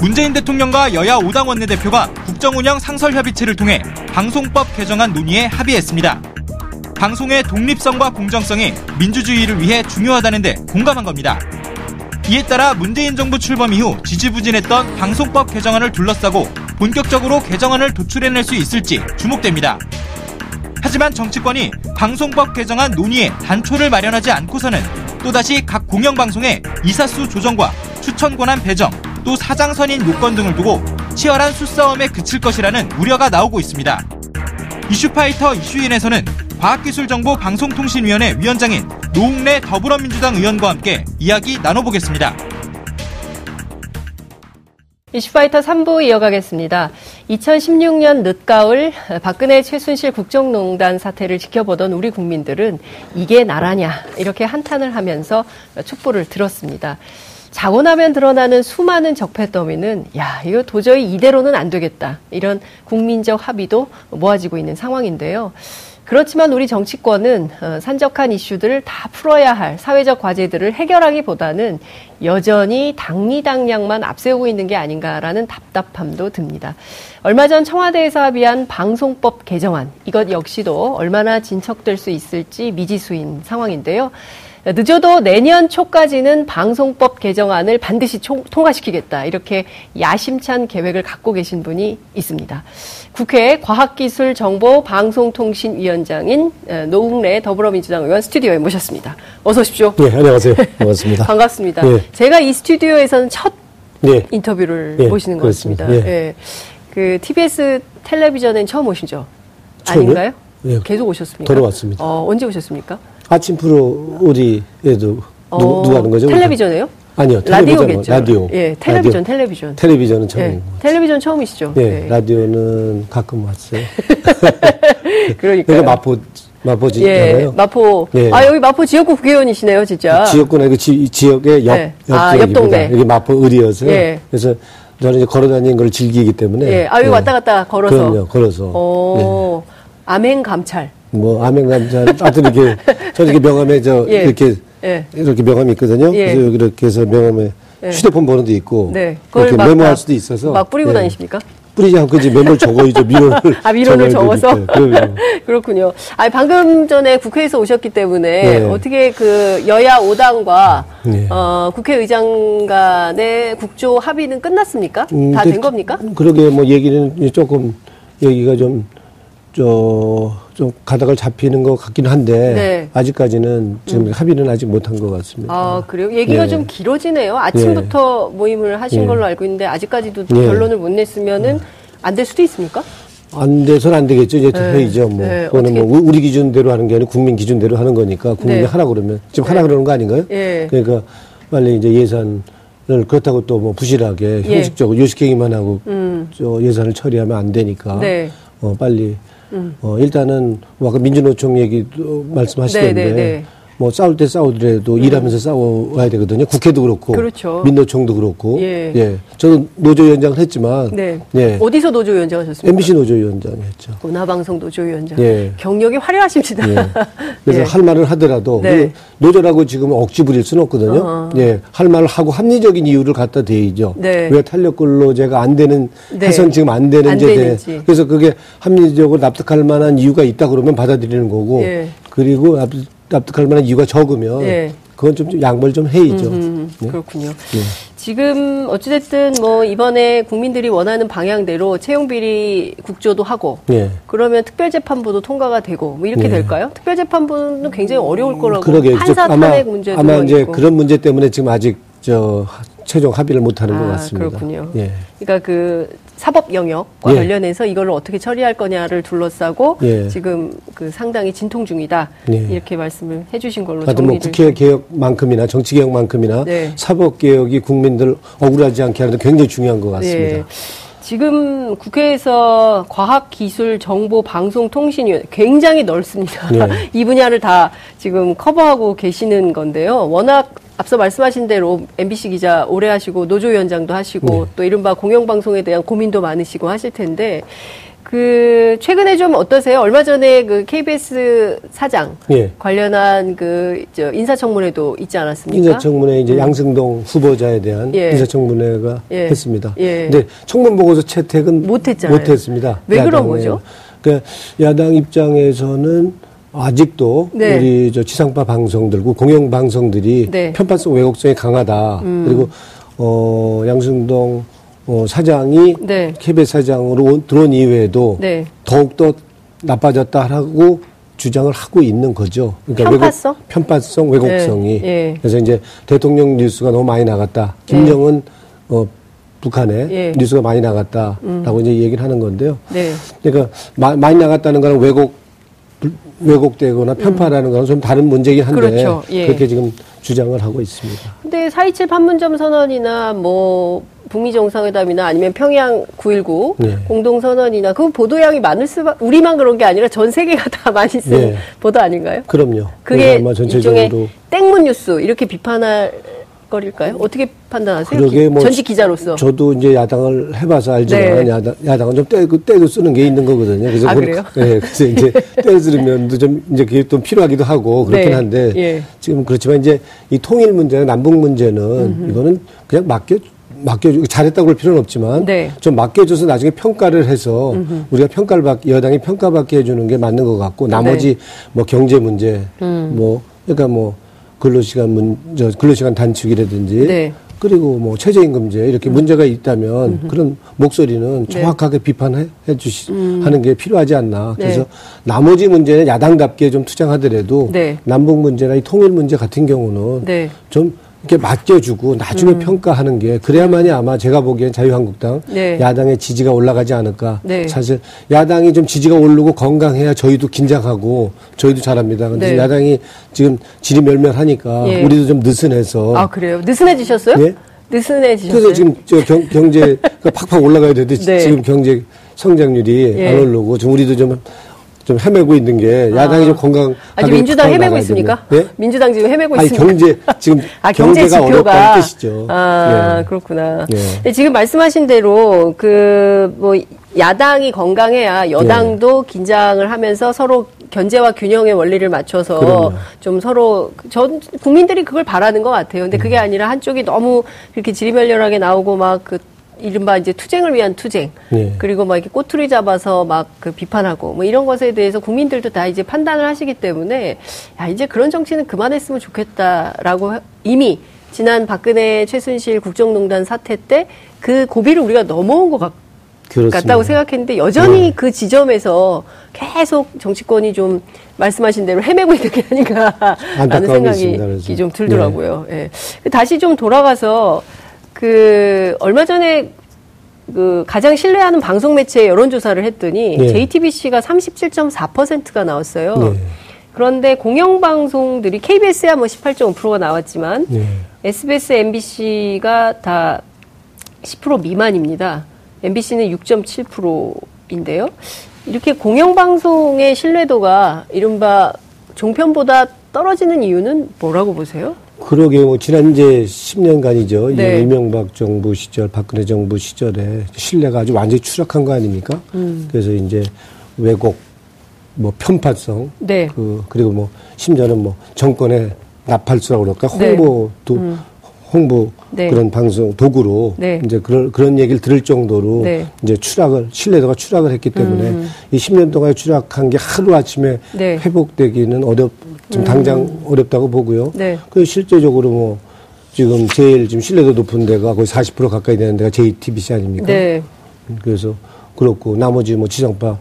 문재인 대통령과 여야 5당 원내대표가 국정운영 상설협의체를 통해 방송법 개정안 논의에 합의했습니다. 방송의 독립성과 공정성이 민주주의를 위해 중요하다는데 공감한 겁니다. 이에 따라 문재인 정부 출범 이후 지지부진했던 방송법 개정안을 둘러싸고 본격적으로 개정안을 도출해낼 수 있을지 주목됩니다. 하지만 정치권이 방송법 개정안 논의에 단초를 마련하지 않고서는 또다시 각 공영방송의 이사수 조정과 추천 권한 배정, 또 사장 선임 요건 등을 두고 치열한 수싸움에 그칠 것이라는 우려가 나오고 있습니다. 이슈파이터 이슈인에서는 과학기술정보 방송통신위원회 위원장인 노웅래 더불어민주당 의원과 함께 이야기 나눠보겠습니다. 이슈파이터 3부 이어가겠습니다. 2016년 늦가을 박근혜 최순실 국정농단 사태를 지켜보던 우리 국민들은 이게 나라냐 이렇게 한탄을 하면서 촛불을 들었습니다. 자고 나면 드러나는 수많은 적폐 더미는 야 이거 도저히 이대로는 안 되겠다 이런 국민적 합의도 모아지고 있는 상황인데요. 그렇지만 우리 정치권은 어, 산적한 이슈들을 다 풀어야 할 사회적 과제들을 해결하기보다는 여전히 당리당량만 앞세우고 있는 게 아닌가라는 답답함도 듭니다. 얼마 전 청와대에서 합의한 방송법 개정안 이것 역시도 얼마나 진척될 수 있을지 미지수인 상황인데요. 늦어도 내년 초까지는 방송법 개정안을 반드시 총, 통과시키겠다. 이렇게 야심찬 계획을 갖고 계신 분이 있습니다. 국회 과학기술정보방송통신위원장인 노웅래 더불어민주당 의원 스튜디오에 모셨습니다. 어서 오십시오. 네, 안녕하세요. 반갑습니다. 반갑습니다. 네. 제가 이 스튜디오에서는 첫 네. 인터뷰를 네, 모시는 것 같습니다. 네. 그 TBS 텔레비전엔 처음 오시죠? 처음이요? 아닌가요? 네. 계속 오셨습니까? 돌아왔습니다. 어, 언제 오셨습니까? 아침 프로 우리에도 어, 누, 누가 하는 거죠? 텔레비전에요? 아니요, 라디오겠죠. 라디오. 예, 텔레비전, 라디오. 텔레비전. 텔레비전은 처음. 예, 텔레비전 처음이시죠? 네, 네. 라디오는 가끔 왔어요. 그러니까. 여기 마포, 마포 지잖아요. 예, 마포. 예. 아, 여기 마포 지역구 국회의원이시네요, 진짜. 지역구는 아니고 지, 지역의 옆, 네. 옆 아, 옆 동네. 여기 마포 을이어서. 예. 그래서 저는 이제 걸어 다니는 걸 즐기기 때문에. 예, 아, 여기 네. 왔다 갔다 걸어서. 그럼요, 걸어서. 오, 네. 암행 감찰. 뭐 하여튼 이렇게, 저는 이렇게 명함에 저, 예. 이렇게, 예. 이렇게 명함이 있거든요. 예. 그래서 여기 이렇게 해서 명함에 예. 휴대폰 번호도 있고. 네. 이렇게 막, 메모할 수도 있어서. 막 뿌리고 예. 다니십니까? 뿌리지 않고 이제 메모를 적어야죠, 민원을. 아, 민원을 적어서? 그렇군요. 아니, 방금 전에 국회에서 오셨기 때문에 네. 어떻게 그 여야 5당과 네. 어, 국회의장 간의 국조 합의는 끝났습니까? 음, 다된 겁니까? 그러게 뭐 얘기는 조금 여기가 좀, 저, 좀 가닥을 잡히는 것 같긴 한데 네. 아직까지는 지금 음. 합의는 아직 못한 것 같습니다. 아 그래요? 얘기가 네. 좀 길어지네요. 아침부터 네. 모임을 하신 네. 걸로 알고 있는데 아직까지도 네. 결론을 못 냈으면은 안 될 수도 있습니까? 안 돼서는 안 되겠죠. 이제 네. 회의죠. 뭐 그거는 뭐 우리 기준대로 하는 게 아니고 국민 기준대로 하는 거니까 국민이 하라 그러면 지금 하라 그러는 거 아닌가요? 그러니까 빨리 이제 예산 을 그렇다고 또 뭐 부실하게 예. 형식적으로 요식행위만 하고 음. 저 예산을 처리하면 안 되니까 어, 빨리 음. 어, 일단은 뭐 아까 민주노총 얘기도 말씀하시던데 네네네. 네, 네. 뭐 싸울 때 싸우더라도 음. 일하면서 싸워야 되거든요. 국회도 그렇고, 그렇죠. 민노총도 그렇고. 예. 예. 저는 노조위원장을 했지만, 네. 예. 어디서 노조위원장 하셨습니까? MBC 노조위원장 했죠. 문화방송 노조위원장. 예. 경력이 화려하십니다. 예. 그래서 예. 할 말을 하더라도 네. 노조라고 지금 억지 부릴 수는 없거든요. 어 예. 할 말을 하고 합리적인 이유를 갖다 대야죠. 네. 왜 탄력 근로제가 안 되는 네. 해선 지금 안 되는지에 대해 그래서 그게 합리적으로 납득할 만한 이유가 있다 그러면 받아들이는 거고, 예. 그리고 납득할 만한 이유가 적으면 네. 그건 좀 양보를 좀 해야죠. 네. 그렇군요. 네. 지금 어찌됐든 뭐 이번에 국민들이 원하는 방향대로 채용비리 국조도 하고 네. 그러면 특별재판부도 통과가 되고 뭐 이렇게 네. 될까요? 특별재판부는 굉장히 어려울 거라고 그러게. 판사 탄핵 문제도 아마 이제 있고. 그런 문제 때문에 지금 아직 저 최종 합의를 못하는 아, 것 같습니다. 그렇군요. 예. 그러니까 그 사법 영역과 예. 관련해서 이걸 어떻게 처리할 거냐를 둘러싸고 예. 지금 그 상당히 진통 중이다 예. 이렇게 말씀을 해주신 걸로 정리를. 뭐 국회 개혁만큼이나 정치 개혁만큼이나 네. 사법 개혁이 국민들 억울하지 않게 하는 데 굉장히 중요한 것 같습니다. 네. 지금 국회에서 과학기술정보방송통신위원 굉장히 넓습니다. 네. 이 분야를 다 지금 커버하고 계시는 건데요. 워낙 앞서 말씀하신 대로 MBC 기자 오래 하시고 노조위원장도 하시고 네. 또 이른바 공영방송에 대한 고민도 많으시고 하실 텐데 그 최근에 좀 어떠세요? 얼마 전에 그 KBS 사장 예. 관련한 그저 인사청문회도 있지 않았습니까? 인사청문회 이제 음. 양승동 후보자에 대한 예. 인사청문회가 예. 했습니다. 예. 근데 청문 보고서 채택은 못했잖아요. 못했습니다. 왜 그런 거죠? 그 야당 입장에서는 아직도 네. 우리 저 지상파 방송들, 그 공영 방송들이 네. 편파성 왜곡성이 강하다. 음. 그리고 어 양승동 어, 사장이 네. KBS 사장으로 들어온 이후에도 네. 더욱더 나빠졌다라고 주장을 하고 있는 거죠. 그러니까 편파성? 왜곡, 편파성, 왜곡성이. 네. 네. 그래서 이제 대통령 뉴스가 너무 많이 나갔다. 김정은 네. 어, 북한에 예. 뉴스가 많이 나갔다라고 음. 이제 얘기를 하는 건데요. 네. 그러니까 마, 많이 나갔다는 거는 왜곡 왜곡되거나 편파라는 음. 거는 좀 다른 문제긴 한데 그렇죠. 예. 그렇게 지금 주장을 하고 있습니다. 근데 4.27 판문점 선언이나 뭐 북미 정상회담이나 아니면 평양 9.19 네. 공동 선언이나 그 보도량이 많을 수밖 우리만 그런 게 아니라 전 세계가 다 많이 쓴 네. 보도 아닌가요? 그럼요. 그게 전체적으로 땡문 뉴스 이렇게 비판할 거릴까요? 어떻게 판단하세요? 그러게 뭐 전직 기자로서 저도 이제 야당을 해봐서 알지만 네. 야당, 야당은 좀 때, 그 때도 쓰는 게 있는 거거든요. 그래서 아, 그래요? 네, 그래서 이제 때 쓰면도 좀 이제 그게 좀 필요하기도 하고 그렇긴 네. 한데 예. 지금 그렇지만 이제 이 통일 문제나 남북 문제는 음흠. 이거는 그냥 맡겨 맡겨주고 잘했다고 그럴 필요는 없지만 네. 좀 맡겨줘서 나중에 평가를 해서 음흠. 우리가 평가를 받 여당이 평가받게 해주는 게 맞는 것 같고 나머지 네. 뭐 경제 문제 음. 뭐 그러니까 뭐 근로시간 문, 저 근로시간 단축이라든지 네. 그리고 뭐 최저임금제 이렇게 음. 문제가 있다면 음흠. 그런 목소리는 네. 정확하게 비판해 주시 음. 하는 게 필요하지 않나. 네. 그래서 네. 나머지 문제는 야당답게 좀 투쟁하더라도 네. 남북 문제나 이 통일 문제 같은 경우는 네. 좀 이렇게 맡겨주고 나중에 음. 평가하는 게 그래야만이 아마 제가 보기엔 자유한국당 네. 야당의 지지가 올라가지 않을까. 네. 사실 야당이 좀 지지가 오르고 건강해야 저희도 긴장하고 저희도 잘합니다. 근데 네. 야당이 지금 질이 멸멸하니까 예. 우리도 좀 느슨해서. 아 그래요? 느슨해지셨어요? 예? 느슨해지셨어요? 그래서 지금 저 경, 경제가 팍팍 올라가야 되는데 네. 지금 경제 성장률이 예. 안 오르고 좀 우리도 좀 좀 헤매고 있는 게 야당이 아. 좀 건강. 아직 민주당 헤매고 있습니까? 네? 민주당 지금 헤매고 아니, 있습니까? 경제 지금 아, 경제 경제가 어렵다는 뜻이죠. 아 네. 그렇구나. 네. 지금 말씀하신 대로 그 뭐 야당이 건강해야 여당도 네. 긴장을 하면서 서로 견제와 균형의 원리를 맞춰서 그럼요. 좀 서로 전 국민들이 그걸 바라는 것 같아요. 근데 그게 음. 아니라 한쪽이 너무 이렇게 지리멸렬하게 나오고 막그 이른바 이제 투쟁을 위한 투쟁 네. 그리고 막 이렇게 꼬투리 잡아서 막 그 비판하고 뭐 이런 것에 대해서 국민들도 다 이제 판단을 하시기 때문에 야 이제 그런 정치는 그만했으면 좋겠다라고 이미 지난 박근혜 최순실 국정농단 사태 때 그 고비를 우리가 넘어온 것 같, 같다고 생각했는데 여전히 네. 그 지점에서 계속 정치권이 좀 말씀하신 대로 헤매고 있는 게 아닌가 라는 생각이 좀 들더라고요. 네. 예. 다시 좀 돌아가서 그 얼마 전에 그 가장 신뢰하는 방송 매체 여론조사를 했더니 네. JTBC가 37.4%가 나왔어요. 네. 그런데 공영방송들이 KBS야 뭐 18.5%가 나왔지만 네. SBS, MBC가 다 10% 미만입니다. MBC는 6.7%인데요. 이렇게 공영방송의 신뢰도가 이른바 종편보다 떨어지는 이유는 뭐라고 보세요? 그러게요. 뭐 지난 이제 10년간이죠. 네. 이명박 정부 시절, 박근혜 정부 시절에 신뢰가 아주 완전히 추락한 거 아닙니까? 음. 그래서 이제 왜곡, 뭐 편파성, 네. 그 그리고 뭐 심지어는 뭐 정권의 나팔수라고 그럴까 홍보도 네. 음. 홍보 네. 그런 방송 도구로 네. 이제 그런 그런 얘기를 들을 정도로 네. 이제 추락을 신뢰도가 추락을 했기 때문에 음. 이 10년 동안 추락한 게 하루 아침에 네. 회복되기는 어렵 좀 음. 당장 어렵다고 보고요. 네. 그 실제적으로 뭐 지금 제일 지금 신뢰도 높은 데가 거의 40% 가까이 되는 데가 JTBC 아닙니까? 네. 그래서 그렇고 나머지 뭐 지정파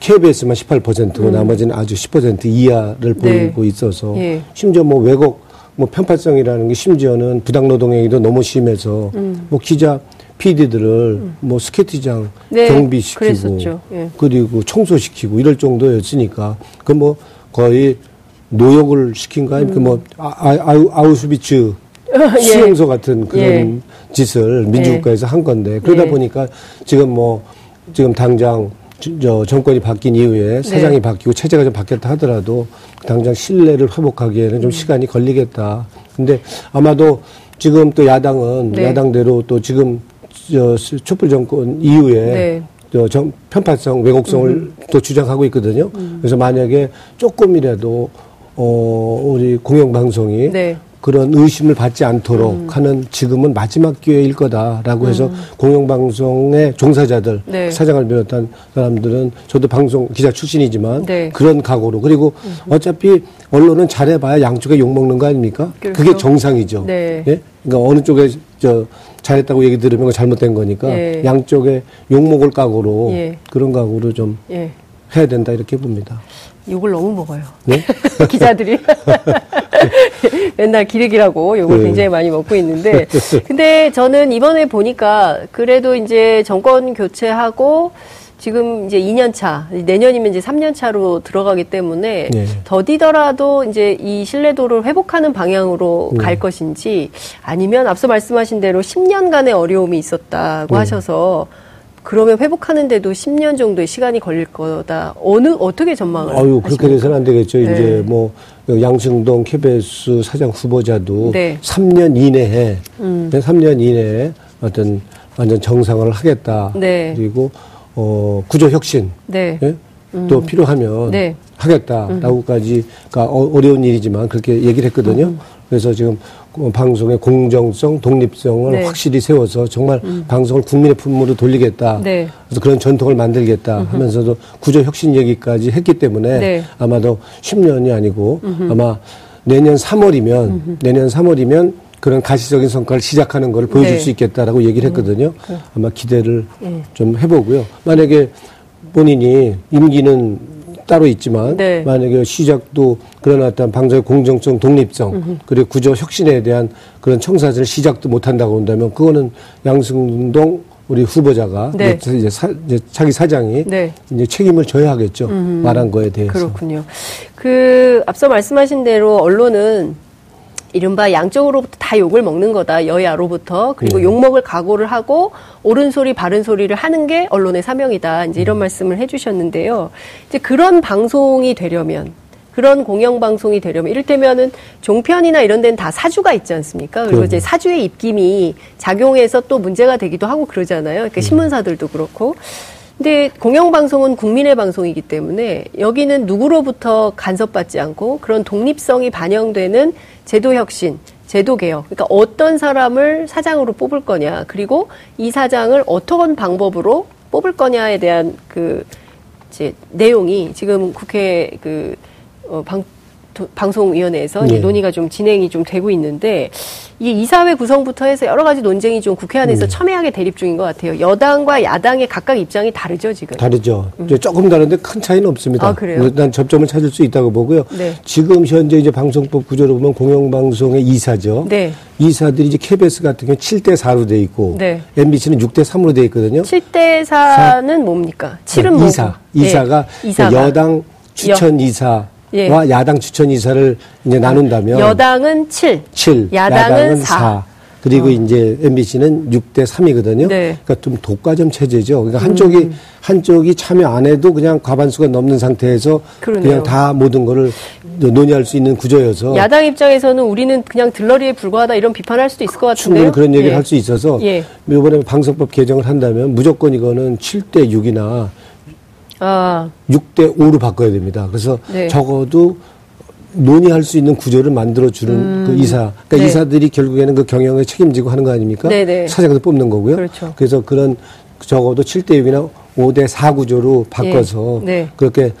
KBS만 18%고 음. 나머지는 아주 10% 이하를 보이고 있어서 예. 심지어 뭐 왜곡 뭐 편파성이라는 게 심지어는 부당노동 행위도 너무 심해서 음. 뭐 기자 PD들을 음. 뭐 스케이트장 네, 경비시키고 예. 그리고 청소시키고 이럴 정도였으니까 그 뭐 거의 노역을 시킨 거 아닙니까? 음. 뭐 아, 아, 아우슈비츠 예. 수용소 같은 그런 예. 짓을 민주국가에서 한 건데 그러다 예. 보니까 지금 뭐 지금 당장 저 정권이 바뀐 이후에 사장이 네. 바뀌고 체제가 좀 바뀌었다 하더라도 당장 신뢰를 회복하기에는 좀 음. 시간이 걸리겠다. 근데 아마도 지금 또 야당은 네. 야당대로 또 지금 저 촛불 정권 이후에 네. 저 정, 편파성, 왜곡성을 음. 또 주장하고 있거든요. 음. 그래서 만약에 조금이라도 어 우리 공영방송이 네. 그런 의심을 받지 않도록 음. 하는 지금은 마지막 기회일 거다라고 해서 음. 공영방송의 종사자들 네. 사장을 비롯한 사람들은 저도 방송 기자 출신이지만 네. 그런 각오로 그리고 음. 어차피 언론은 잘해봐야 양쪽에 욕 먹는 거 아닙니까? 그렇죠. 그게 정상이죠. 네. 예? 그러니까 어느 쪽에 저 잘했다고 얘기 들으면 잘못된 거니까 예. 양쪽에 욕 먹을 각오로 예. 그런 각오로 좀 예. 해야 된다 이렇게 봅니다. 욕을 너무 먹어요. 네? 기자들이. 맨날 기르기라고 욕을 네. 굉장히 많이 먹고 있는데. 근데 저는 이번에 보니까 그래도 이제 정권 교체하고 지금 이제 2년 차, 내년이면 이제 3년 차로 들어가기 때문에 네. 더디더라도 이제 이 신뢰도를 회복하는 방향으로 네. 갈 것인지 아니면 앞서 말씀하신 대로 10년간의 어려움이 있었다고 네. 하셔서 그러면 회복하는데도 10년 정도의 시간이 걸릴 거다. 어느 어떻게 전망을? 아유 그렇게 돼서는 안 되겠죠. 네. 이제 뭐 양승동 KBS 사장 후보자도 네. 3년 이내에 음. 3년 이내에 어떤 완전 정상을 하겠다. 네. 그리고 어 구조 혁신. 네. 예? 음. 또 필요하면 네. 하겠다라고까지가 어, 어려운 일이지만 그렇게 얘기를 했거든요. 음. 그래서 지금 어, 방송의 공정성, 독립성을 네. 확실히 세워서 정말 음. 방송을 국민의 품으로 돌리겠다. 네. 그래서 그런 전통을 만들겠다 음흠. 하면서도 구조 혁신 얘기까지 했기 때문에 네. 아마도 10년이 아니고 음흠. 아마 내년 3월이면 음흠. 내년 3월이면 그런 가시적인 성과를 시작하는 걸 보여줄 네. 수 있겠다라고 얘기를 음. 했거든요. 음. 아마 기대를 네. 좀 해보고요. 만약에 본인이 임기는 따로 있지만 네. 만약에 시작도 그런 어떤 방송의 공정성, 독립성 음흠. 그리고 구조 혁신에 대한 그런 청사진을 시작도 못 한다고 한다면 그거는 양승동 우리 후보자가 네. 이제, 사, 이제 자기 사장이 네. 이제 책임을 져야 하겠죠. 음흠. 말한 거에 대해서. 그렇군요. 그 앞서 말씀하신 대로 언론은 이른바 양쪽으로부터 다 욕을 먹는 거다. 여야로부터. 그리고 네. 욕먹을 각오를 하고 옳은 소리, 바른 소리를 하는 게 언론의 사명이다. 이제 이런 음. 말씀을 해주셨는데요. 이제 그런 방송이 되려면 그런 공영방송이 되려면 이를테면은 종편이나 이런 데는 다 사주가 있지 않습니까? 그리고 그럼. 이제 사주의 입김이 작용해서 또 문제가 되기도 하고 그러잖아요. 그러니까 음. 신문사들도 그렇고. 근데 공영방송은 국민의 방송이기 때문에 여기는 누구로부터 간섭받지 않고 그런 독립성이 반영되는 제도 혁신, 제도 개혁. 그러니까 어떤 사람을 사장으로 뽑을 거냐, 그리고 이 사장을 어떤 방법으로 뽑을 거냐에 대한 그 이제 내용이 지금 국회 그 어, 방, 방송위원회에서 네. 논의가 좀 진행이 좀 되고 있는데 이 이사회 구성부터 해서 여러 가지 논쟁이 좀 국회 안에서 네. 첨예하게 대립 중인 것 같아요. 여당과 야당의 각각 입장이 다르죠 지금. 다르죠. 음. 조금 다른데 큰 차이는 없습니다. 아, 그래요? 일단 접점을 찾을 수 있다고 보고요. 네. 지금 현재 이제 방송법 구조로 보면 공영방송의 이사죠. 네. 이사들이 이제 KBS 같은 경우 7대 4로 돼 있고 네. MBC는 6대 3으로 돼 있거든요. 7대 4는 뭡니까? 7은 뭐? 이사. 이사가, 이사가. 여당 추천 이사 예. 와 야당 추천 이사를 이제 나눈다면 여당은 7, 7 야당은, 야당은 4. 4. 그리고 어. 이제 MBC는 6대 3이거든요. 네. 그러니까 좀 독과점 체제죠. 그러니까 한쪽이 음. 한쪽이 참여 안 해도 그냥 과반수가 넘는 상태에서 그러네요. 그냥 다 모든 거를 논의할 수 있는 구조여서 야당 입장에서는 우리는 그냥 들러리에 불과하다 이런 비판할 수도 있을 것 같은데요. 충분히 그런 얘기를 예. 할수 있어서 예. 이번에 방송법 개정을 한다면 무조건 이거는 7대 6이나 아. 6대 5로 바꿔야 됩니다. 그래서 네. 적어도 논의할 수 있는 구조를 만들어주는 음. 그 이사. 그러니까 네. 이사들이 결국에는 그 경영에 책임지고 하는 거 아닙니까? 네네. 네. 사장도 뽑는 거고요. 그렇죠. 그래서 그런 적어도 7대 6이나 5대 4 구조로 바꿔서 예. 네. 그렇게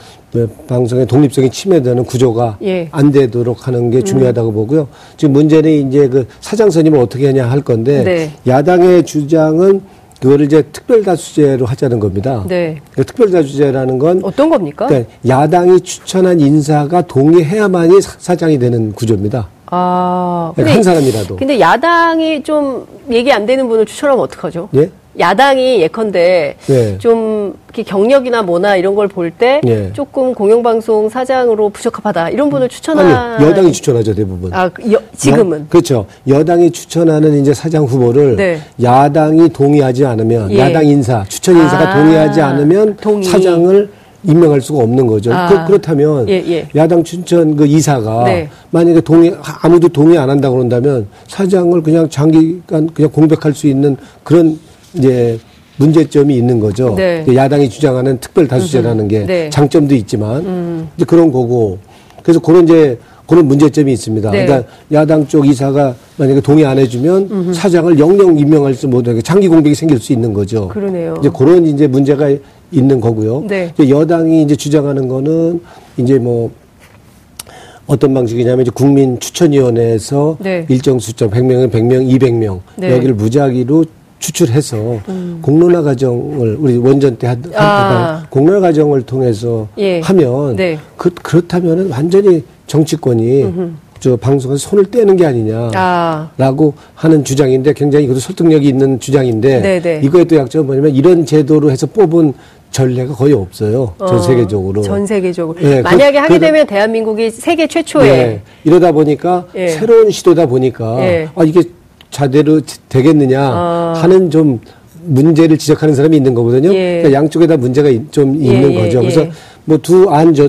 방송의 독립성이 침해되는 구조가 예. 안 되도록 하는 게 음. 중요하다고 음. 보고요. 지금 문제는 이제 그 사장 선임을 어떻게 하냐 할 건데 네. 야당의 주장은 그거를 이제 특별다수제로 하자는 겁니다. 네. 그러니까 특별다수제라는 건 어떤 겁니까? 그러니까 야당이 추천한 인사가 동의해야만이 사장이 되는 구조입니다. 아, 그러니까 한 사람이라도. 근데 야당이 좀 얘기 안 되는 분을 추천하면 어떡하죠? 예? 야당이 예컨대 네. 좀 경력이나 뭐나 이런 걸 볼때 네. 조금 공영방송 사장으로 부적합하다 이런 분을 추천하 여당이 추천하죠 대부분. 아 여, 지금은 여, 그렇죠. 여당이 추천하는 이제 사장 후보를 네. 야당이 동의하지 않으면 예. 야당 인사 추천 인사가 아, 동의하지 않으면 동의. 사장을 임명할 수가 없는 거죠. 아. 그, 렇다면 예, 예. 야당 춘천 그 이사가 네. 만약에 동의 아무도 동의 안 한다고 그런다면 사장을 그냥 장기간 그냥 공백할 수 있는 그런 이제 문제점이 있는 거죠. 네. 야당이 주장하는 특별 다수제라는 게 네. 장점도 있지만 음. 이제 그런 거고 그래서 그런 이제 그런 문제점이 있습니다. 네. 그러니까 야당 쪽 이사가 만약에 동의 안 해주면 음흠. 사장을 영영 임명할 수 못하게 장기 공백이 생길 수 있는 거죠. 그러네요. 이제 그런 이제 문제가 있는 거고요. 네. 여당이 이제 주장하는 거는 이제 뭐 어떤 방식이냐면 이제 국민 추천위원회에서 네. 일정 숫자 100명은 100명, 200명 네. 여기를 무작위로 추출해서 음. 공론화 과정을 우리 원전 때 하던 아. 공론화 과정을 통해서 예. 하면 네. 그, 그렇다면은 완전히 정치권이 음흠. 저 방송에서 손을 떼는 게 아니냐라고 아. 하는 주장인데 굉장히 그것도 설득력이 있는 주장인데 네네. 네. 이거에 또 약점은 뭐냐면 이런 제도로 해서 뽑은 전례가 거의 없어요. 전 어, 세계적으로. 전 세계적으로. 네, 그 만약에 그, 하게 되면 대한민국이 세계 최초의. 네, 이러다 보니까 예. 새로운 시도다 보니까 예. 아 이게 자대로 되겠느냐 아. 하는 좀 문제를 지적하는 사람이 있는 거거든요. 예. 그러니까 양쪽에 다 문제가 좀 있는 예, 거죠. 그래서 뭐 두 안 저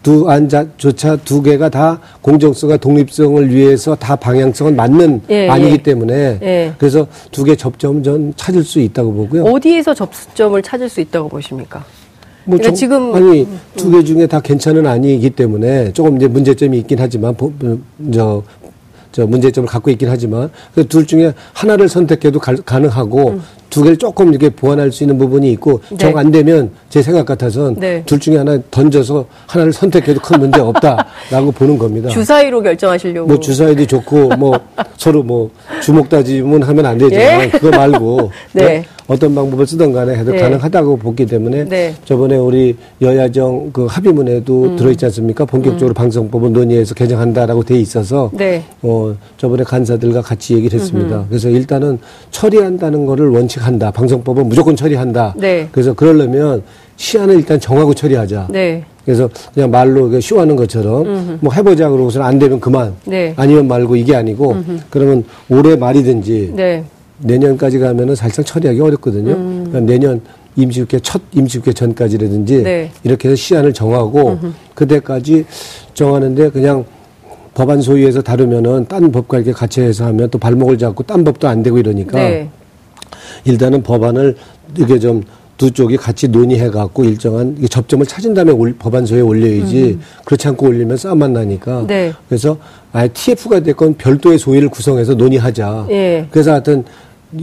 두 안자조차 두 개가 다 공정성과 독립성을 위해서 다 방향성은 맞는 예, 아니기 예. 때문에 예. 그래서 두 개 접점 전 찾을 수 있다고 보고요. 어디에서 접점을 찾을 수 있다고 보십니까? 뭐 그러니까 정, 지금 아니 음. 두개 중에 다 괜찮은 아니기 때문에 조금 이제 문제점이 있긴 하지만 저, 저 문제점을 갖고 있긴 하지만 그 둘 중에 하나를 선택해도 가, 능하고 음. 두 개를 조금 이렇게 보완할 수 있는 부분이 있고 네. 정안 되면 제 생각 같아서는 네. 둘 중에 하나 던져서 하나를 선택해도 큰 문제 없다라고 보는 겁니다. 주사위로 결정하시려고. 뭐 주사위도 좋고 뭐 서로 뭐 주먹 다짐은 하면 안 되잖아요. 예? 그거 말고 네. 네? 어떤 방법을 쓰던 간에 해도 네. 가능하다고 보기 때문에 네. 저번에 우리 여야정 그 합의문에도 음. 들어있지 않습니까? 본격적으로 음. 방송법을 논의해서 개정한다라고 돼 있어서 네. 어 저번에 간사들과 같이 얘기를 했습니다. 음흠. 그래서 일단은 처리한다는 거를 원칙 한다. 방송법은 무조건 처리한다. 네. 그래서 그러려면 시한을 일단 정하고 처리하자. 네. 그래서 그냥 말로 쇼하는 것처럼 음흠. 뭐 해보자 그러고서는 안 되면 그만. 네. 아니면 말고 이게 아니고 음흠. 그러면 올해 말이든지 네. 내년까지 가면은 사실상 처리하기 어렵거든요. 음. 그러니까 내년 임시국회 첫 임시국회 전까지라든지 네. 이렇게 해서 시한을 정하고 음흠. 그때까지 정하는데 그냥 법안 소위에서 다루면은 딴 법과 이렇게 같이 해서 하면 또 발목을 잡고 딴 법도 안 되고 이러니까 네. 일단은 법안을 이게 좀 두 쪽이 같이 논의해 갖고 일정한 접점을 찾은 다음에 올, 법안소에 올려야지 음. 그렇지 않고 올리면 싸움만 나니까 네. 그래서 아예 TF가 됐건 별도의 소위를 구성해서 논의하자. 예. 그래서 하여튼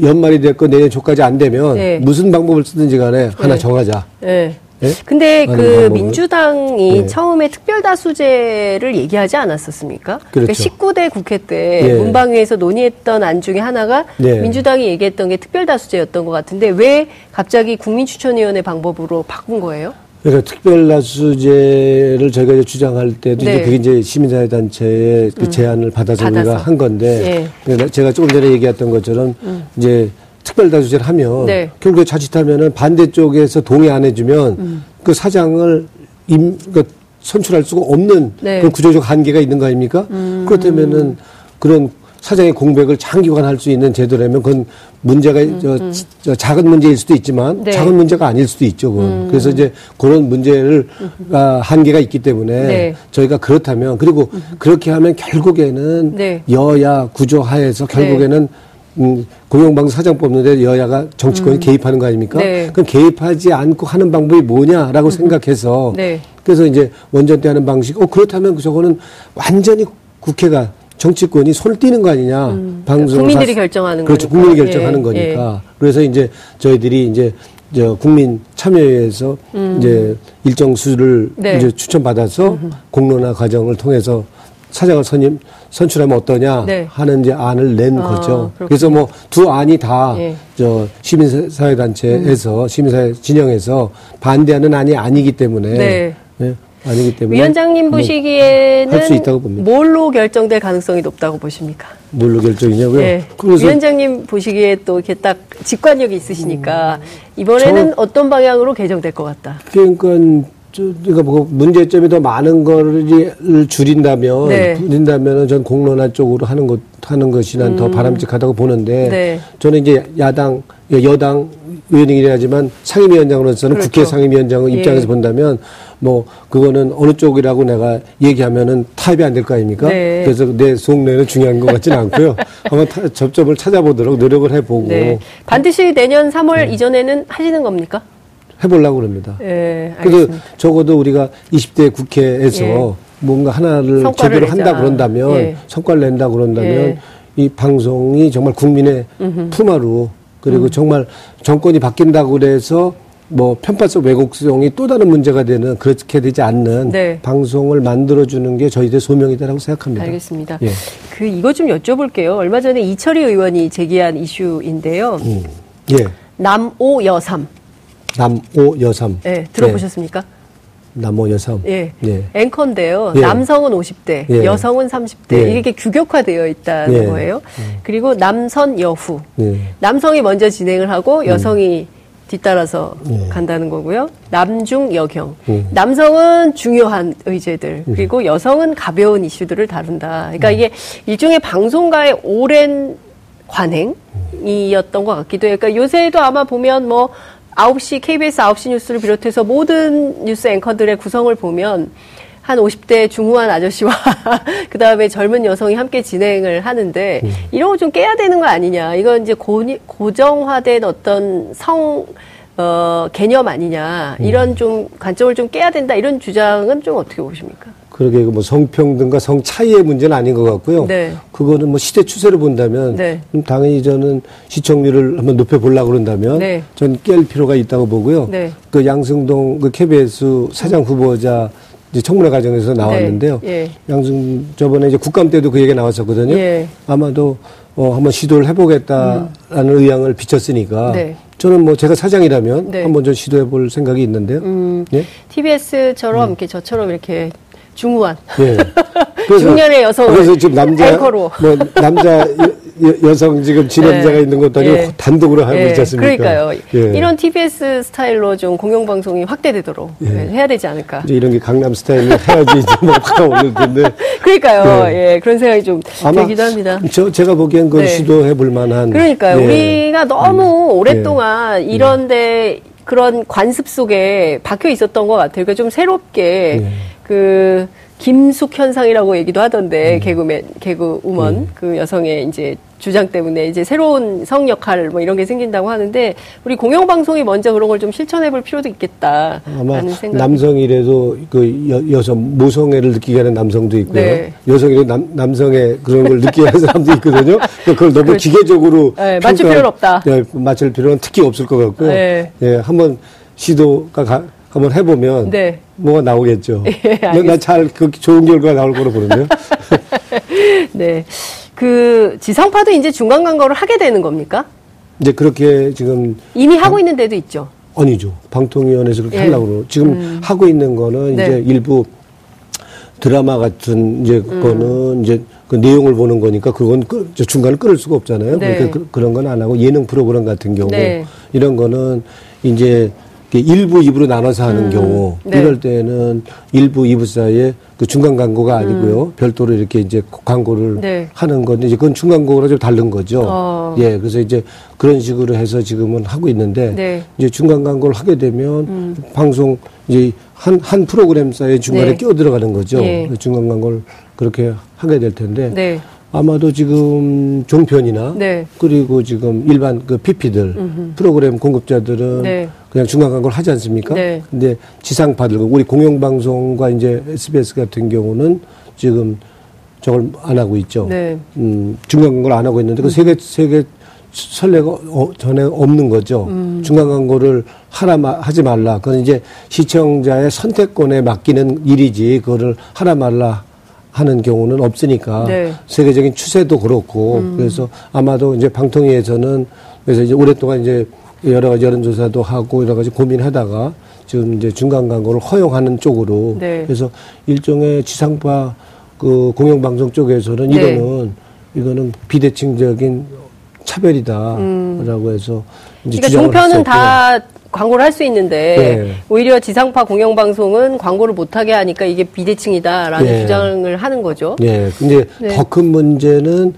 연말이 됐건 내년 초까지 안 되면 네. 무슨 방법을 쓰든지 간에 하나 네. 정하자. 네. 네? 근데 그. 민주당이 네. 처음에 특별다수제를 얘기하지 않았었습니까? 그렇죠. 그러니까 19대 국회 때 예. 문방위에서 논의했던 안 중에 하나가 네. 민주당이 얘기했던 게 특별다수제였던 것 같은데 왜 갑자기 국민추천위원회 방법으로 바꾼 거예요? 그러니까 특별나수제를 저희가 이제 주장할 때도 네. 이제 그게 이제 시민사회 단체의 그 음. 제안을 받아서, 받아서, 우리가 한 건데 네. 제가 조금 전에 얘기했던 것처럼 음. 이제 특별다수제를 하면 네. 결국에 자칫하면은 반대쪽에서 동의 안 해주면 음. 그 사장을 임, 그 선출할 수가 없는 네. 그런 구조적 한계가 있는 거 아닙니까? 음. 그렇다면은 그런 사장의 공백을 장기간 할 수 있는 제도라면 그건 문제가 음, 저, 음. 저, 작은 문제일 수도 있지만 네. 작은 문제가 아닐 수도 있죠. 그건. 음. 그래서 이제 그런 문제를 아, 한계가 있기 때문에 네. 저희가 그렇다면 그리고 음. 그렇게 하면 결국에는 네. 여야 구조 하에서 결국에는 네. 음, 공영방송 사장 뽑는데 여야가 정치권이 음. 개입하는 거 아닙니까? 네. 그럼 개입하지 않고 하는 방법이 뭐냐라고 음. 생각해서 네. 그래서 이제 원전 때 하는 방식, 어, 그렇다면 저거는 완전히 국회가 정치권이 손을 띄는 거 아니냐. 음. 방송 국민들이 사... 결정하는 그렇죠. 거니까. 국민이 결정하는 예. 거니까. 예. 그래서 이제 저희들이 이제 저 국민 참여회에서 음. 이제 일정 수를 네. 이제 추천받아서 음흠. 공론화 과정을 통해서 사장을 선임 선출하면 어떠냐 네. 하는 이제 안을 낸 아, 거죠. 그렇군요. 그래서 뭐 두 안이 다저 예. 시민사회 단체에서 음. 시민사회 진영에서 반대하는 안이 아니기 때문에 네. 네. 아니기 때문에 위원장님 뭐 보시기에는 봅니다. 뭘로 결정될 가능성이 높다고 보십니까? 뭘로 결정이냐고요? 네. 위원장님 보시기에 또 이렇게 딱 직관력이 있으시니까 음, 이번에는 저, 어떤 방향으로 개정될 것 같다. 그러니까 그러니까 뭐 문제점이 더 많은 거를 줄인다면 네. 줄인다면은 전 공론화 쪽으로 하는 것 하는 것이 난더 음. 바람직하다고 보는데 네. 저는 이제 야당 여당 의원이긴 하지만 상임위원장으로서는 그렇죠. 국회 상임위원장 예. 입장에서 본다면 뭐 그거는 어느 쪽이라고 내가 얘기하면은 타협이 안 될 거 아닙니까? 네. 그래서 내 속내는 중요한 것 같지는 않고요. 한번 타, 접점을 찾아보도록 노력을 해보고 네. 반드시 내년 3월 음. 이전에는 하시는 겁니까? 해보려고 합니다. 네, 그래서 적어도 우리가 20대 국회에서 예. 뭔가 하나를 제대로 한다 그런다면 예. 성과를 낸다 그런다면 예. 이 방송이 정말 국민의 음흠. 품화로 그리고 음. 정말 정권이 바뀐다고 그래서 뭐 편파적 왜곡성이 또 다른 문제가 되는 그렇게 되지 않는 네. 방송을 만들어주는 게 저희들 소명이다라고 생각합니다. 알겠습니다. 예. 그 이거 좀 여쭤볼게요. 얼마 전에 이철희 의원이 제기한 이슈인데요. 음. 예. 남오 여삼. 남오 여삼. 네, 들어보셨습니까? 예. 남모 여성. 예. 예. 앵커인데요. 예. 남성은 50대, 예. 여성은 30대. 예. 이게 규격화되어 있다는 예. 거예요. 음. 그리고 남선 여후. 예. 남성이 먼저 진행을 하고 음. 여성이 음. 뒤따라서 간다는 거고요. 남중 여경. 음. 남성은 중요한 의제들, 음. 그리고 여성은 가벼운 이슈들을 다룬다. 그러니까 음. 이게 일종의 방송가의 오랜 관행이었던 것 같기도 해요. 그러니까 요새도 아마 보면 뭐 9시 KBS 9시 뉴스를 비롯해서 모든 뉴스 앵커들의 구성을 보면 한 50대 중후한 아저씨와 그 다음에 젊은 여성이 함께 진행을 하는데 음. 이런 거 좀 깨야 되는 거 아니냐. 이건 이제 고, 고정화된 어떤 성, 어, 개념 아니냐. 이런 음. 좀 관점을 좀 깨야 된다. 이런 주장은 좀 어떻게 보십니까? 그러게 뭐 성평등과 성 차이의 문제는 아닌 것 같고요. 네. 그거는 뭐 시대 추세를 본다면 네. 당연히 저는 시청률을 한번 높여 보려고 그런다면 네. 전깰 필요가 있다고 보고요. 네. 그 양승동 그 KBS 사장 후보자 이제 청문회 과정에서 나왔는데요. 네. 예. 양승 저번에 이제 국감 때도 그 얘기 나왔었거든요. 예. 아마도 어 한번 시도를 해보겠다라는 음. 의향을 비쳤으니까 네. 저는 뭐 제가 사장이라면 네. 한번 좀 시도해 볼 생각이 있는데요. 음, 예? TBS처럼 음. 이렇게 저처럼 이렇게 중후한. 예. 중년의 여성. 그래서 지금 남자. 앵커로. 뭐 남자 여, 성 지금 진행자가 네. 있는 것도 아니고 예. 단독으로 하고 예. 있지 않습니까? 그러니까요. 예. 이런 TBS 스타일로 좀 공영 방송이 확대되도록 예. 네, 해야 되지 않을까. 이제 이런 게 강남 스타일로 해야지 이제 뭐가 오를 텐데. 그러니까요. 예. 예. 그런 생각이 좀 들기도 합니다. 저, 제가 보기엔 그건 네. 시도해 볼 만한. 그러니까요. 예. 우리가 너무 음. 오랫동안 이런데 그런 관습 속에 박혀 있었던 것 같아요. 그러니까 좀 새롭게 그 김숙 현상이라고 얘기도 하던데 음. 개그맨 개그우먼 음. 그 여성의 이제 주장 때문에 이제 새로운 성 역할 뭐 이런 게 생긴다고 하는데 우리 공영 방송이 먼저 그런 걸 좀 실천해 볼 필요도 있겠다. 아마 남성이라도 그 여, 성 모성애를 느끼게 하는 남성도 있고요. 네. 여성이라도 남, 남성의 그런 걸 느끼게 하는 사람도 있거든요. 그걸 너무 그렇죠. 기계적으로 네, 맞출 필요는 없다. 네, 맞출 필요는 특히 없을 것 같고요. 네. 예, 한번 시도가 가, 한번 해보면 네. 뭐가 나오겠죠. 예, 나잘 그 좋은 결과 나올 거로 보는데요. 네, 그 지상파도 이제 중간 광고를 하게 되는 겁니까? 이제 그렇게 지금 이미 하고 있는 데도 있죠. 아니죠. 방통위원회에서 그렇게 예. 하려고 지금 음. 하고 있는 거는 네. 이제 일부 드라마 같은 이제 음. 거는 이제 그 내용을 보는 거니까 그건 끄, 중간에 끊을 수가 없잖아요. 네. 그러니까 그, 런 건 안 하고 예능 프로그램 같은 경우 네. 이런 거는 이제 일부, 이부로 나눠서 하는 음. 경우 네. 이럴 때는 일부, 이부 사이에 그 중간 광고가 아니고요. 음. 별도로 이렇게 이제 광고를 네. 하는 건데 이제 그건 중간 광고랑 좀 다른 거죠. 어. 예, 그래서 이제 그런 식으로 해서 지금은 하고 있는데 네. 이제 중간 광고를 하게 되면 음. 방송 이제 한, 한 프로그램 사이에 중간에 네. 끼어 들어가는 거죠. 예. 중간 광고를 그렇게 하게 될 텐데 네. 아마도 지금 종편이나 네. 그리고 지금 일반 그 PP들. 프로그램 공급자들은 네. 그냥 중간 광고를 하지 않습니까? 네. 근데 지상파들 우리 공영방송과 이제 SBS 같은 경우는 지금 저걸 안 하고 있죠. 네. 음, 중간 광고를 안 하고 있는데 그 세계 세계 선례가 어, 전에 없는 거죠. 음. 중간 광고를 하라 마, 하지 말라. 그건 이제 시청자의 선택권에 맡기는 일이지 그거를 하라 말라 하는 경우는 없으니까 네. 세계적인 추세도 그렇고 음. 그래서 아마도 이제 방통위에서는 그래서 이제 오랫동안 이제 여러 가지 여론조사도 하고 여러 가지 고민하다가 지금 이제 중간 광고를 허용하는 쪽으로 네. 그래서 일종의 지상파 그 공영방송 쪽에서는 네. 이거는 이거는 비대칭적인 차별이다라고 음. 해서 이제 그러니까 종편은 다 광고를 할 수 있는데 네. 오히려 지상파 공영방송은 광고를 못하게 하니까 이게 비대칭이다라는 네. 주장을 하는 거죠. 네. 근데 네. 더큰 문제는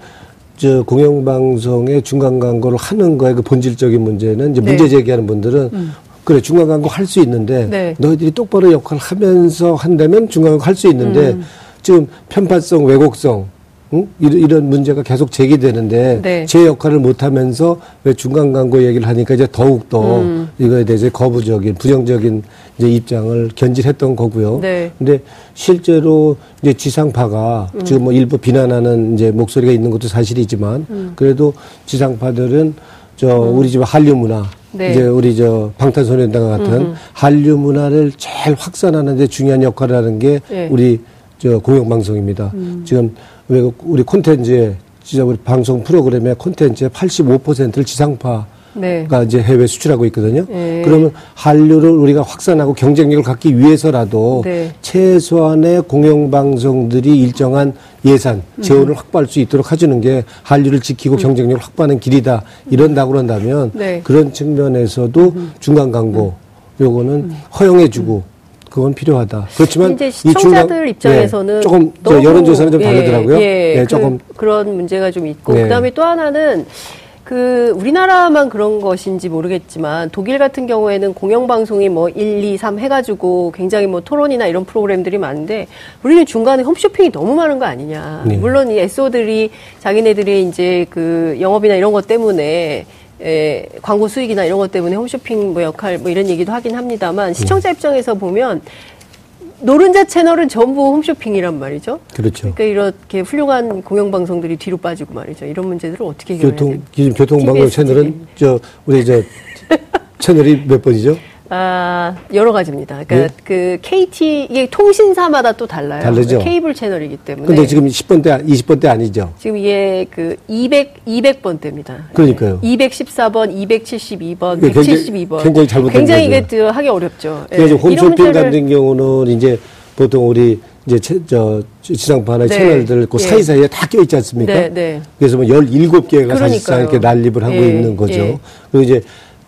저 공영방송의 중간 광고를 하는 거에 그 본질적인 문제는 이제 네. 문제 제기하는 분들은 음. 그래 중간 광고 할 수 있는데 네. 너희들이 똑바로 역할을 하면서 한다면 중간 광고 할 수 있는데 음. 지금 편파성 왜곡성 응? 이런 문제가 계속 제기되는데 네. 제 역할을 못하면서 왜 중간 광고 얘기를 하니까 이제 더욱 더 음. 이거에 대해서 거부적인 부정적인 이제 입장을 견질했던 거고요. 네. 근데 실제로 이제 지상파가 음. 지금 뭐 일부 비난하는 이제 목소리가 있는 것도 사실이지만 음. 그래도 지상파들은 저 음. 우리 집 한류 문화 네. 이제 우리 저 방탄소년단 같은 음. 한류 문화를 잘 확산하는 데 중요한 역할을 하는 게 네. 우리 저 공영방송입니다. 음. 지금 외국 우리 콘텐츠에 진짜 우리 방송 프로그램의 콘텐츠의 85%를 지상파 네. 가 이제 해외 수출하고 있거든요. 네. 그러면 한류를 우리가 확산하고 경쟁력을 갖기 위해서라도 네. 최소한의 공영방송들이 일정한 예산, 재원을 음. 확보할 수 있도록 해주는 게 한류를 지키고 음. 경쟁력을 확보하는 길이다. 이런다고 그런다면 네. 그런 측면에서도 음. 중간 광고 요거는 음. 허용해주고 그건 필요하다. 그렇지만 이제 시청자들 중간, 입장에서는 네, 조금 여론조사는 좀 예, 다르더라고요. 예, 네, 조금 그, 런 문제가 좀 있고 네. 그다음에 또 하나는 그 우리나라만 그런 것인지 모르겠지만 독일 같은 경우에는 공영방송이 뭐 1, 2, 3 해가지고 굉장히 뭐 토론이나 이런 프로그램들이 많은데 우리는 중간에 홈쇼핑이 너무 많은 거 아니냐. 네. 물론 이 SO들이 자기네들이 이제 그 영업이나 이런 것 때문에 에, 광고 수익이나 이런 것 때문에 홈쇼핑 뭐 역할 뭐 이런 얘기도 하긴 합니다만 시청자 입장에서 보면 노른자 채널은 전부 홈쇼핑이란 말이죠. 그렇죠. 그러니까 이렇게 훌륭한 공영방송들이 뒤로 빠지고 말이죠. 이런 문제들을 어떻게 해결해야 교통, 기존 교통방송 채널은 저 우리 저 채널이 몇 번이죠? 아, 여러 가지입니다. 그러니까 네? 그 KT 이게 통신사마다 또 달라요. 다르죠. 케이블 채널이기 때문에. 근데 지금 10번대 20번대 아니죠. 지금 이게 그 200 200번대입니다. 그러니까요. 214번, 272번, 172번. 굉장히 잘못된 굉장히 이게 하기 어렵죠. 그래서 네. 홈쇼핑 같은 경우는 이제 보통 우리 이제 채, 저 지상파나 네. 채널들 그 예. 사이사이에 다껴 있지 않습니까? 네, 네. 그래서 뭐 17개가 사실상 이렇게 난립을 하고 예. 있는 거죠. 예. 그리고 이제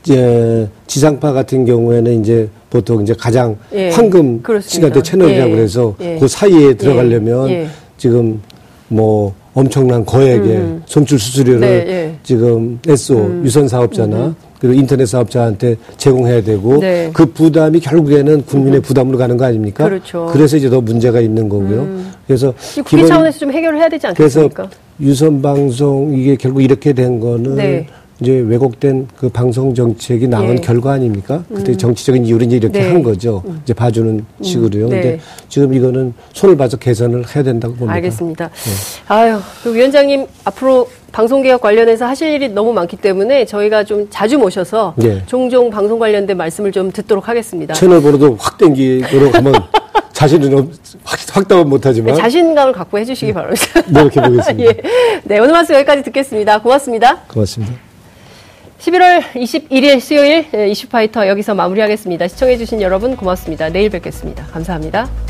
이제 지상파 같은 경우에는 이제 보통 이제 가장 예, 황금 그렇습니다. 시간대 채널이라고 예, 그래서 예. 그 사이에 들어가려면 예, 예. 지금 뭐 엄청난 거액의 음. 손출 수수료를 네, 예. 지금 SO 음. 유선 사업자나 음. 그리고 인터넷 사업자한테 제공해야 되고 네. 그 부담이 결국에는 국민의 음. 부담으로 가는 거 아닙니까? 그렇죠. 그래서 이제 더 문제가 있는 거고요. 음. 그래서 국민 차원에서 좀 해결을 해야 되지 않겠습니까? 그래서 유선 방송 이게 결국 이렇게 된 거는 네. 이제 왜곡된 그 방송 정책이 나온 예. 결과 아닙니까? 그때 음. 정치적인 이제 이렇게 네. 한 거죠. 음. 이제 봐주는 음. 식으로요. 음. 네. 근데 지금 이거는 손을 봐서 개선을 해야 된다고 봅니다. 알겠습니다. 네. 아유, 그 위원장님 앞으로 방송개혁 관련해서 하실 일이 너무 많기 때문에 저희가 좀 자주 모셔서 네. 종종 방송 관련된 말씀을 좀 듣도록 하겠습니다. 채널 번호도 확 땡기도록 하면 자신은 확, 확답은 못하지만 자신감을 갖고 해주시기 바랍니다. 노력해 보겠습니다. 예. 네, 오늘 말씀 여기까지 듣겠습니다. 고맙습니다. 고맙습니다. 11월 21일 수요일 이슈파이터 여기서 마무리하겠습니다. 시청해주신 여러분 고맙습니다. 내일 뵙겠습니다. 감사합니다.